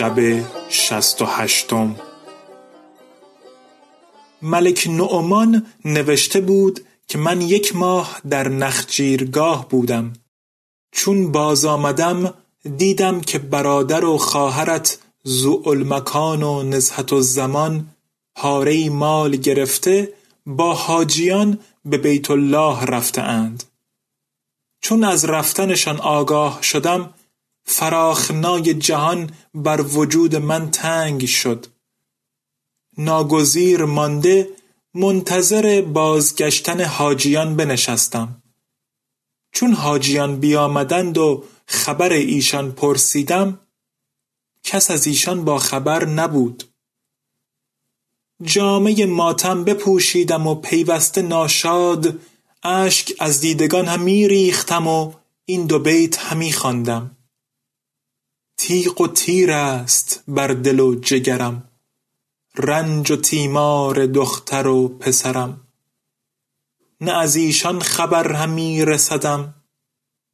شب شست و هشتم. ملک نعمان نوشته بود که من یک ماه در نخجیرگاه بودم. چون باز آمدم دیدم که برادر و خواهرت زوالمکان و نزهت الزمان پاره مال گرفته با حاجیان به بیت الله رفته اند چون از رفتنشان آگاه شدم فراخنای جهان بر وجود من تنگ شد. ناگزیر مانده منتظر بازگشتن حاجیان بنشستم. چون حاجیان بیامدند و خبر ایشان پرسیدم کس از ایشان با خبر نبود. جامه ماتم بپوشیدم و پیوسته ناشاد اشک از دیدگان همی ریختم و این دو بیت همی خواندم. تیغ و تیر است بر دل و جگرم. رنج و تیمار دختر و پسرم. نه از ایشان خبر همی رسدم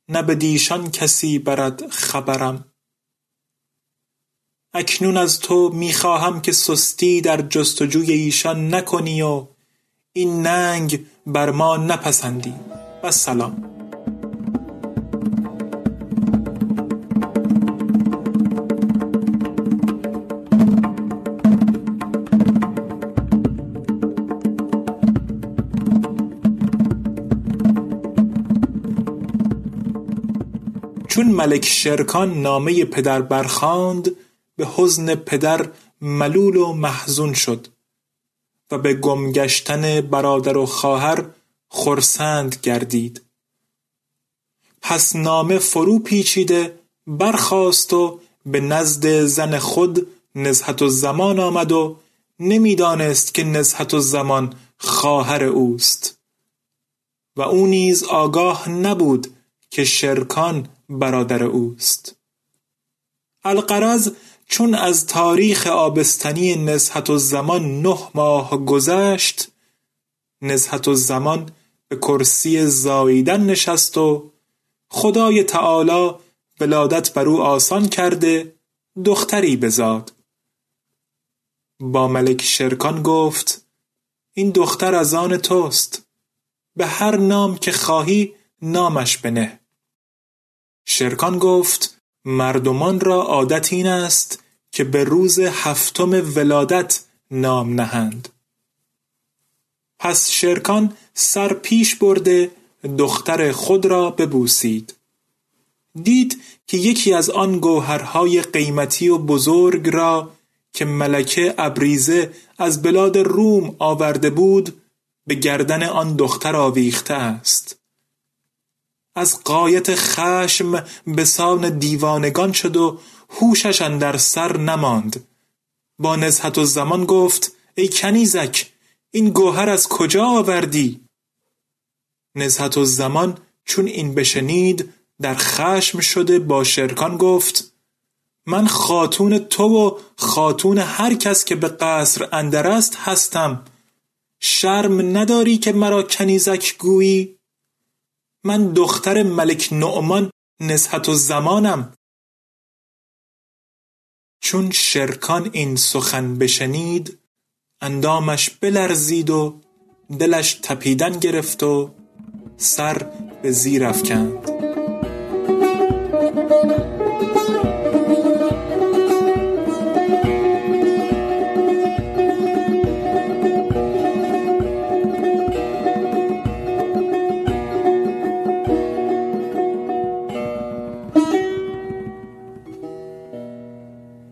نه بدیشان کسی برد خبرم. اکنون از تو می‌خواهم که سستی در جستجوی ایشان نکنی و این ننگ بر ما نپسندی. و سلام. چون ملک شرکان نامه پدر برخاند به حزن پدر ملول و محزون شد و به گم گشتن برادر و خواهر خرسند گردید. پس نامه فرو پیچیده برخاست و به نزد زن خود نزهت زمان آمد و نمی‌دانست که نزهت زمان خواهر اوست. و او نیز آگاه نبود که شرکان برادر اوست. القرض چون از تاریخ آبستنی نزهت زمان نه ماه گذشت نزهت زمان به کرسی زاییدن نشست و خدای تعالی ولادت بر او آسان کرده دختری بزاد با ملک شرکان گفت این دختر از آن توست به هر نام که خواهی نامش بنه. شرکان گفت مردمان را عادت این است که به روز هفتم ولادت نام نهند. پس شرکان سر پیش برده دختر خود را ببوسید. دید که یکی از آن گوهرهای قیمتی و بزرگ را که ملکه ابریزه از بلاد روم آورده بود به گردن آن دختر آویخته است. از قایت خشم به سان دیوانگان شد و هوشش در سر نماند. با نزهت و زمان گفت ای کنیزک این گوهر از کجا آوردی؟ نزهت و زمان چون این بشنید در خشم شده با شرکان گفت من خاتون تو و خاتون هر کس که به قصر اندر است هستم. شرم نداری که مرا کنیزک گویی؟ من دختر ملک نعمان نزهت و زمانم. چون شرکان این سخن بشنید اندامش بلرزید و دلش تپیدن گرفت و سر به زیر افکند.